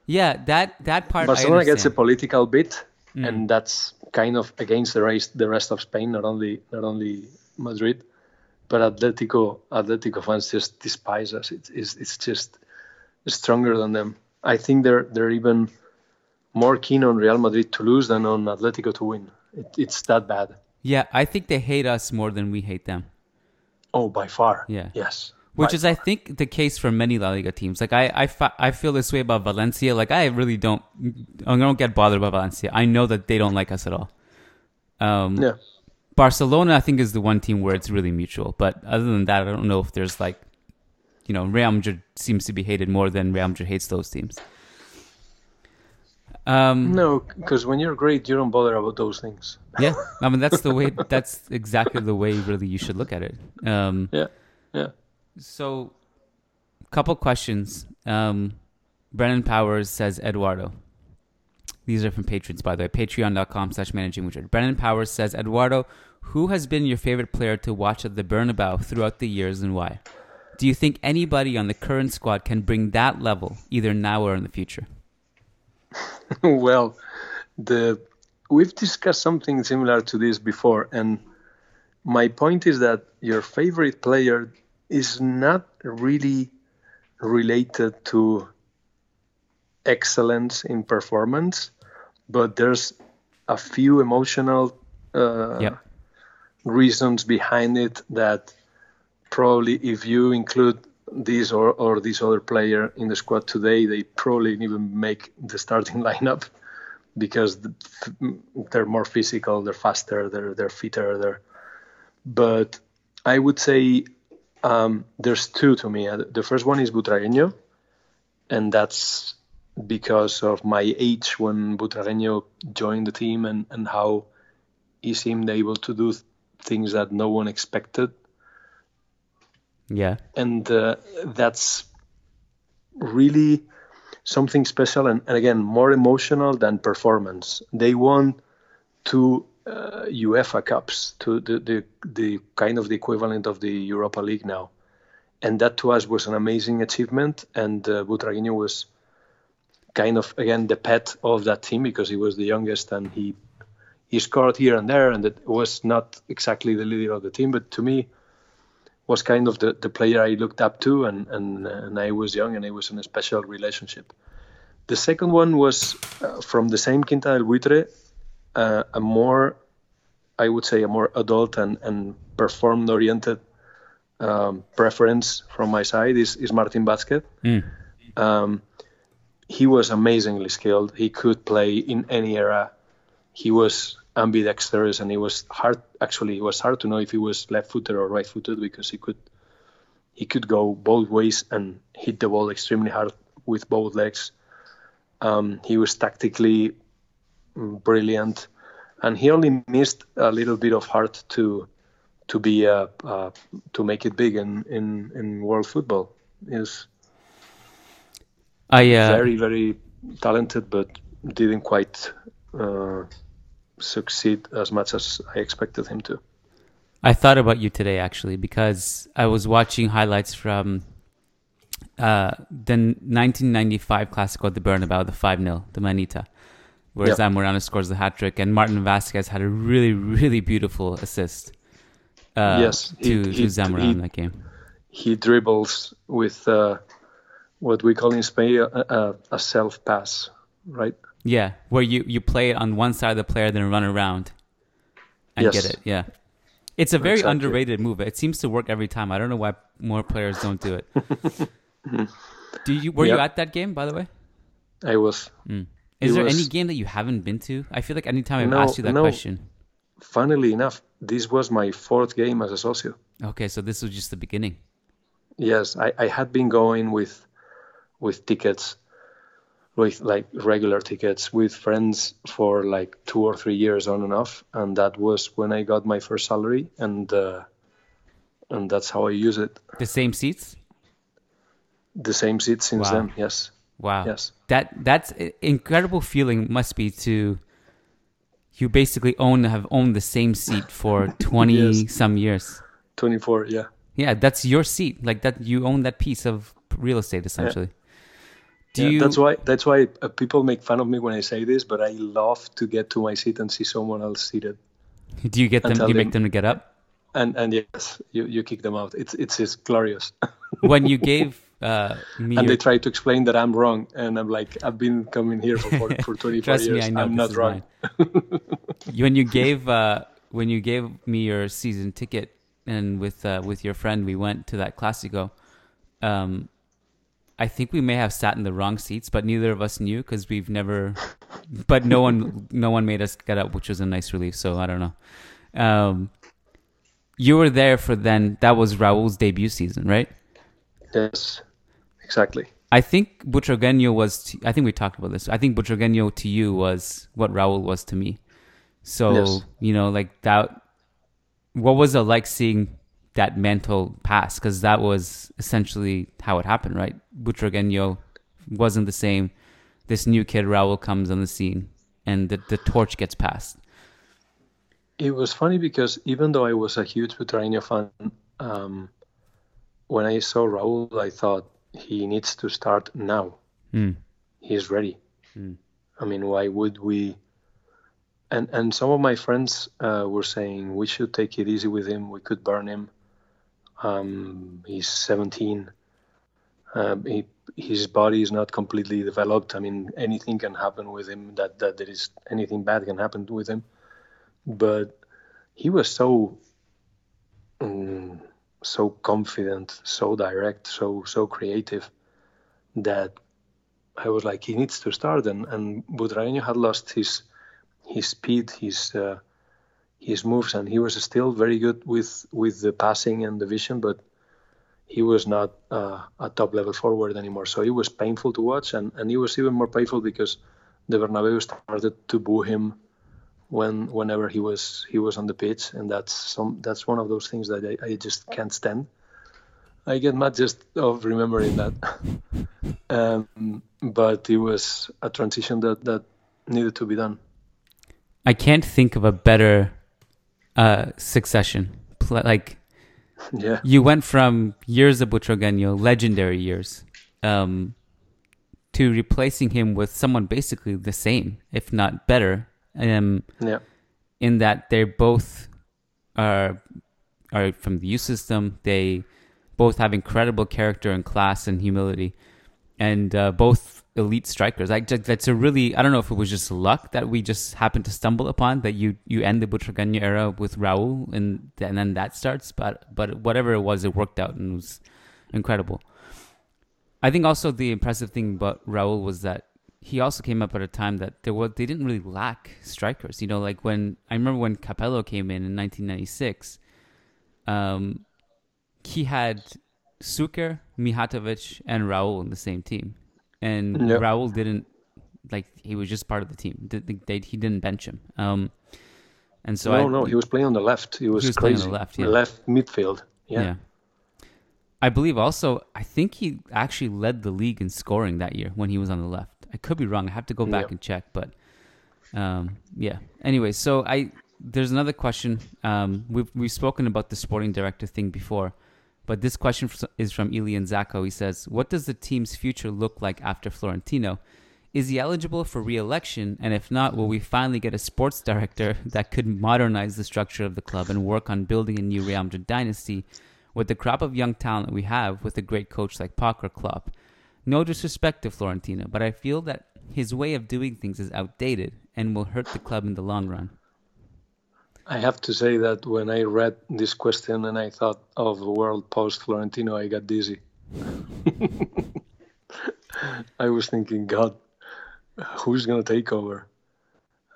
Yeah, that that part. Barcelona gets a political bit, mm. and that's kind of against the rest the rest of Spain, not only not only Madrid, but Atletico Atletico fans just despise us. It's it's, it's just stronger than them. I think they're they're even more keen on Real Madrid to lose than on Atletico to win. It, it's that bad. Yeah, I think they hate us more than we hate them. Oh, by far. Yeah. Yes which is I think the case for many La Liga teams. Like I, I, I feel this way about Valencia. Like I really don't, I don't get bothered by Valencia. I know that they don't like us at all. Um, yeah. Barcelona, I think, is the one team where it's really mutual. But other than that, I don't know if there's like, you know, Real Madrid seems to be hated more than Real Madrid hates those teams. Um, no, because when you're great, you don't bother about those things. yeah, I mean that's the way. <laughs> That's exactly the way really you should look at it. Um, yeah, yeah. So, couple questions. Um, Brennan Powers says Eduardo. These are from patrons, by the way. Patreon.com slash managing Madrid. Brennan Powers says, Eduardo, who has been your favorite player to watch at the Bernabeu throughout the years and why? Do you think anybody on the current squad can bring that level, either now or in the future? <laughs> well, the we've discussed something similar to this before, and my point is that your favorite player is not really related to excellence in performance, but there's a few emotional uh, yeah. reasons behind it that probably if you include this or, or this other player in the squad today, they probably even make the starting <laughs> lineup because they're more physical, they're faster, they're they're fitter, they're. But I would say um, there's two to me. Uh, the first one is Butragueño, and that's because of my age when Butragueño joined the team and, and how he seemed able to do things that no one expected. Yeah. And uh, that's really something special and, and, again, more emotional than performance. They won two uh, UEFA Cups, to the, the the kind of the equivalent of the Europa League now, and that to us was an amazing achievement. And uh, Butragueño was kind of again the pet of that team because he was the youngest and he he scored here and there, and it was not exactly the leader of the team, but to me was kind of the, the player I looked up to, and, and and I was young and it was in a special relationship. The second one was uh, from the same Quinta del Buitre, uh, a more, I would say, a more adult and, and performed oriented um, preference from my side is, is Martin Vázquez. Mm. Um, he was amazingly skilled. He could play in any era. He was ambidextrous, and it was hard. Actually, it was hard to know if he was left-footed or right-footed because he could he could go both ways and hit the ball extremely hard with both legs. Um, he was tactically brilliant, and he only missed a little bit of heart to to be uh, uh, to make it big in in, in world football. Is I uh, very very talented, but didn't quite uh, succeed as much as I expected him to. I thought about you today actually because I was watching highlights from uh, the 1995 Classico at the Bernabeu, the 5 0, the Manita, where Yep. Zamorano scores the hat trick, and Martin Vázquez had a really, really beautiful assist uh, Yes, to, he- to Zamorano he- in that game. He dribbles with uh, what we call in Spain a, a, a self pass, right? Yeah, where you, you play it on one side of the player, then run around and Yes. get it. Yeah. It's a very Exactly. underrated move. It seems to work every time. I don't know why more players don't do it. <laughs> do you were you at that game by the way? I was Mm. Is It there was- any game that you haven't been to? I feel like anytime I've No, asked you that no. question. funnily enough, this was my fourth game as a socio. Okay, so this was just the beginning. Yes, I, I had been going with with tickets, with like regular tickets, with friends for like two or three years on and off, and that was when I got my first salary, and uh, and that's how I use it. The same seats? The same seat since Wow. then. Yes, Wow. yes, That that's incredible feeling must be to you basically own have owned the same seat for <laughs> 20 Yes. some years. twenty four. Yeah, Yeah, that's your seat. Like that you own that piece of real estate essentially. Do Yeah, you that's why that's why uh, people make fun of me when I say this, but I love to get to my seat and see someone else seated. do you get them do you make them- them to get up? And and yes, you, you kick them out. It's it's just glorious. <laughs> When you gave uh me and your, they try to explain that I'm wrong, and I'm like, I've been coming here for for, <laughs> for 24 Trust years. me, I know I'm not wrong. when you gave uh, when you gave me your season ticket, and with uh, with your friend, we went to that Classico. Um, I think we may have sat in the wrong seats, but neither of us knew because we've never. But no one, no one made us get up, which was a nice relief. So I don't know. Um, you were there for then. That was Raul's debut season, right? Yes, exactly. I think Butragueño was. To, I think we talked about this. I think Butragueño to you was what Raul was to me. So Yes. you know, like that. What was it like seeing that mental pass? Because that was essentially how it happened, right? Butragueño wasn't the same. This new kid Raul comes on the scene, and the the torch gets passed. It was funny because even though I was a huge Butragueño fan, um, when I saw Raul, I thought he needs to start now. Hmm. He's ready. Hmm. I mean, why would we? And and some of my friends uh, were saying we should take it easy with him. We could burn him. Um, he's 17. Um, he, his body is not completely developed. I mean, anything can happen with him. That that there is anything bad can happen with him. But he was so um, so confident, so direct, so so creative that I was like, he needs to start. And and Butragueño had lost his his speed, his uh, his moves, and he was still very good with with the passing and the vision, but he was not uh, a top level forward anymore. So it was painful to watch, and and it was even more painful because the Bernabeu started to boo him when whenever he was he was on the pitch, and that's some that's one of those things that I, I just can't stand. I get mad just of remembering that. <laughs> um, but it was a transition that that needed to be done. I can't think of a better uh, succession. Like Yeah, you went from years of Butragueño, legendary years, um, to replacing him with someone basically the same, if not better. Um, yeah, in that they both are are from the youth system. They both have incredible character and class and humility, and uh, both elite strikers. I that's a really I don't know if it was just luck that we just happened to stumble upon that you you end the Butragueño era with Raul and and then that starts. But but whatever it was, it worked out and it was incredible. I think also the impressive thing about Raul was that he also came up at a time that there was they didn't really lack strikers. You know, like when I remember when Capello came in in 1996, um, he had Suker, Mijatovic, and Raul in the same team, and Yep. Raul didn't like he was just part of the team. Did- They, he didn't bench him. Um, and so no, I, no, he was playing on the left. He was, was playing on crazy. the left, yeah. Left midfield. Yeah. yeah. I believe also I think he actually led the league in scoring that year when he was on the left. I could be wrong. I have to go back Yep. and check, but um, yeah. Anyway, so I there's another question. Um, we've we've spoken about the sporting director thing before, but this question is from Elian Zacco. He says, "What does the team's future look like after Florentino? Is he eligible for re-election? And if not, will we finally get a sports director that could modernize the structure of the club and work on building a new Real Madrid dynasty with the crop of young talent we have with a great coach like Poch or Klopp? No disrespect to Florentino, but I feel that his way of doing things is outdated and will hurt the club in the long run. I have to say that when I read this question and I thought of world post Florentino, I got dizzy. <laughs> I was thinking, God, who's going to take over?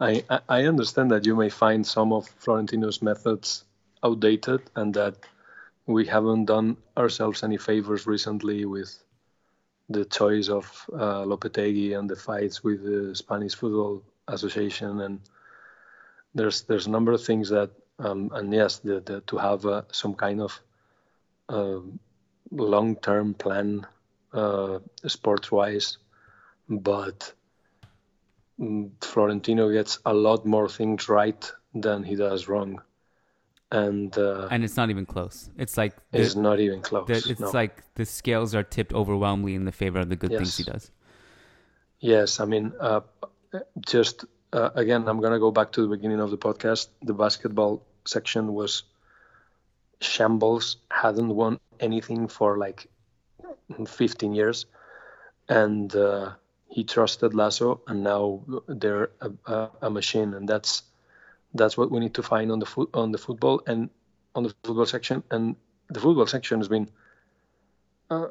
I, I I understand that you may find some of Florentino's methods outdated and that we haven't done ourselves any favors recently with the choice of uh, Lopetegui and the fights with the Spanish Football Association and there's there's a number of things that um, and yes the, the, to have uh, some kind of uh, long-term plan uh, sports wise but mm, Florentino gets a lot more things right than he does wrong and uh, And it's not even close. It's like the, it's not even close the- it's no. like the scales are tipped overwhelmingly in the favor of the good things he does. Yes, I mean, uh, just uh, again, I'm gonna go back to the beginning of the podcast. The basketball section was shambles. Hadn't won anything for like 15 years, and uh, he trusted Laso, and now they're a, a, a machine, and that's that's what we need to find on the on the football and on the football section. And the football section has been uh,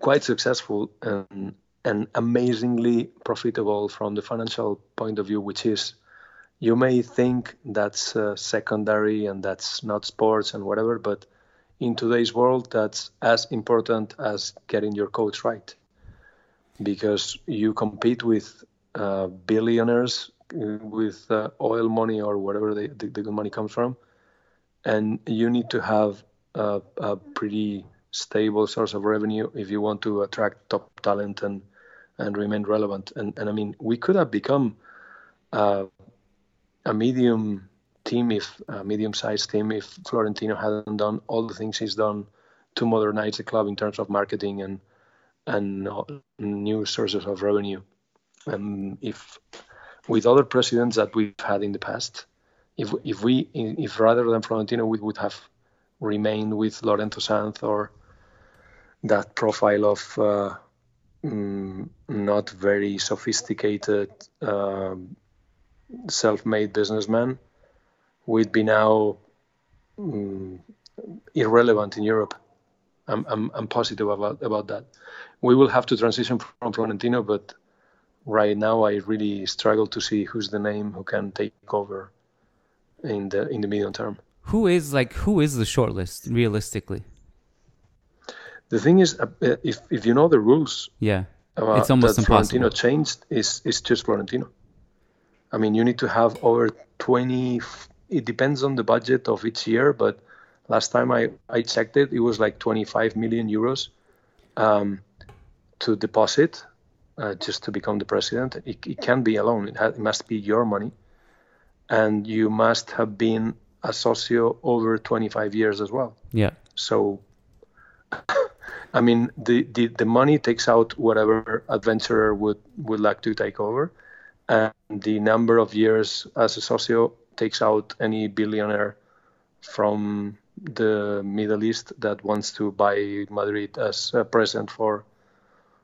quite successful and and amazingly profitable from the financial point of view, which is you may think that's uh, secondary and that's not sports and whatever, but in today's world, that's as important as getting your coach right. Because you compete with uh, billionaires uh, with uh, oil money or whatever the, the, the money comes from, and you need to have a, a pretty stable source of revenue if you want to attract top talent and and remain relevant. And and I mean, we could have become uh, a medium team if a medium-sized team if Florentino hadn't done all the things he's done to modernize the club in terms of marketing and and uh, new sources of revenue. And if with other presidents that we've had in the past, if if we if rather than Florentino we would have remained with Lorenzo Sanz or that profile of uh, mm, not very sophisticated um, self-made businessman, we'd be now mm, irrelevant in Europe. I'm, I'm, I'm positive about, about that. We will have to transition from Florentino, but right now I really struggle to see who's the name who can take over in the in the medium term. Who is like who is the shortlist realistically? The thing is, uh, if if you know the rules, Yeah, uh, It's almost that Florentino impossible. changed is is just Florentino. I mean, you need to have over 20. It depends on the budget of each year, but last time I, I checked it, it was like 25 million euros um, to deposit uh, just to become the president. It, it can't be alone. It, ha- it must be your money, and you must have been a socio over 25 years as well. yeah. So, I mean, the, the, the money takes out whatever adventurer would, would like to take over, and the number of years as a socio takes out any billionaire from the Middle East that wants to buy Madrid as a present for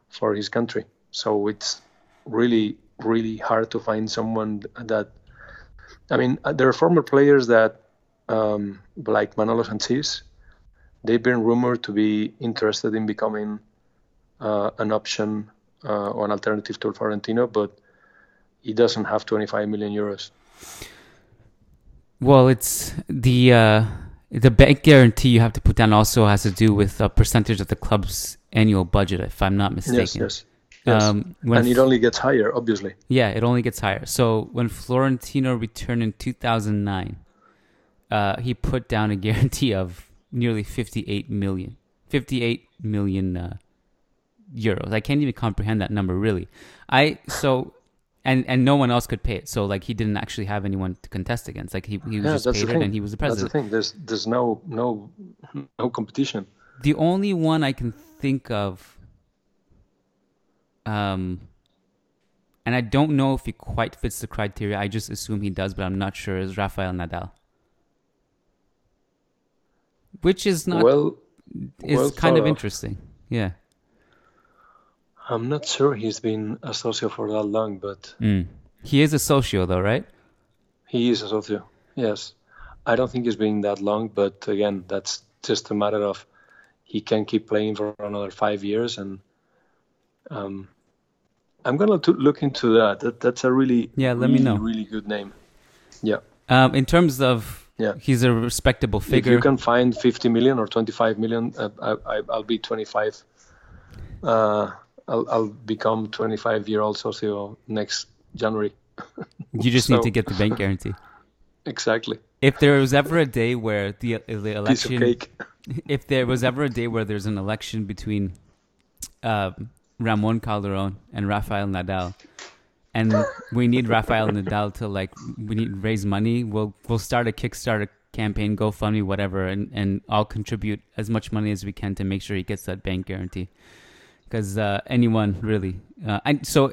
for his country. So it's really really hard to find someone that. I mean, there are former players that, um, like Manolo Sanchís, they've been rumored to be interested in becoming uh, an option uh, an alternative to Florentino, but he doesn't have 25 million euros. Well, it's the uh, the bank guarantee you have to put down also has to do with a percentage of the club's annual budget, if I'm not mistaken. Yes, yes. yes. Um, and it only gets higher, obviously. Yeah, it only gets higher. So when Florentino returned in 2009, uh, he put down a <laughs> guarantee of nearly 58 million. 58 million uh, euros. I can't even comprehend that number really. I so and and no one else could pay it. So like he didn't actually have anyone to contest against. Like he, he was yeah, just paid it and he was the president. That's the thing. There's there's no no no competition. The only one I can think of um and I don't know if he quite fits the criteria. I just assume he does, but I'm not sure. Is Rafael Nadal, which is not well, is well kind of interesting. Yeah. I'm not sure he's been a socio for that long, but mm. he is a socio, though, right? He is a socio. Yes, I don't think he's been that long, but again, that's just a matter of he can keep playing for another five years, and um, I'm gonna to look into that. that. That's a really yeah. Let really, me know. Really good name. Yeah. Um, in terms of yeah, he's a respectable figure. If you can find 50 million or 25 million, uh, I, I, will be 25. Uh, I'll, I'll become 25 year old socio next January. <laughs> you just so, need to get the bank guarantee. <laughs> Exactly. If there was ever a day where the, the election, <laughs> if there was ever a day where there's an election between uh, Ramon Calderon and Rafael Nadal, and we need Rafael Nadal to like we need raise money, we'll we'll start a Kickstarter campaign, GoFundMe, whatever, and and I'll contribute as much money as we can to make sure he gets that bank guarantee because uh, anyone really. Uh, and so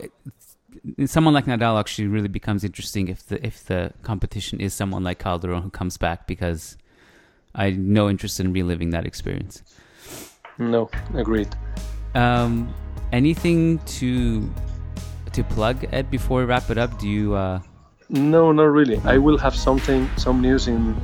someone like Nadal actually really becomes interesting if the if the competition is someone like Calderon who comes back because I no interest in reliving that experience. No, agreed. Um, anything to to plug Ed before we wrap it up? Do you? Uh... No, not really. I will have something, some news in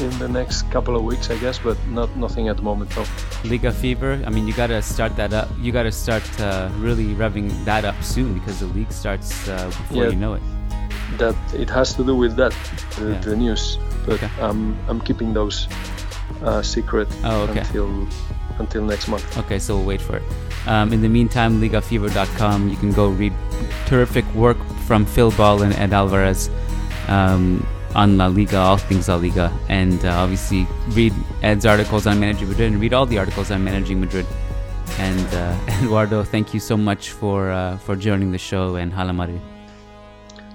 in the next couple of weeks, I guess, but not nothing at the moment. though. Liga Fever. I mean, you got to start that up. You got to start uh, really revving that up soon because the league starts uh, before yeah, you know it. That it has to do with that, the, yeah. the news. But okay. um, I'm keeping those uh, secret oh, okay. until until next month. Okay, so we'll wait for it. Um, in the meantime, ligafever.com. You can go read terrific work from Phil Ball and Ed Alvarez. Um, on La Liga, all things La Liga, and uh, obviously read Ed's articles on Managing Madrid and read all the articles on Managing Madrid. And uh, <laughs> Eduardo, thank you so much for uh, for joining the show and Hala Madrid.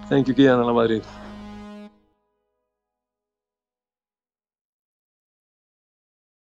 Thank you, Kiyan Hala Madrid.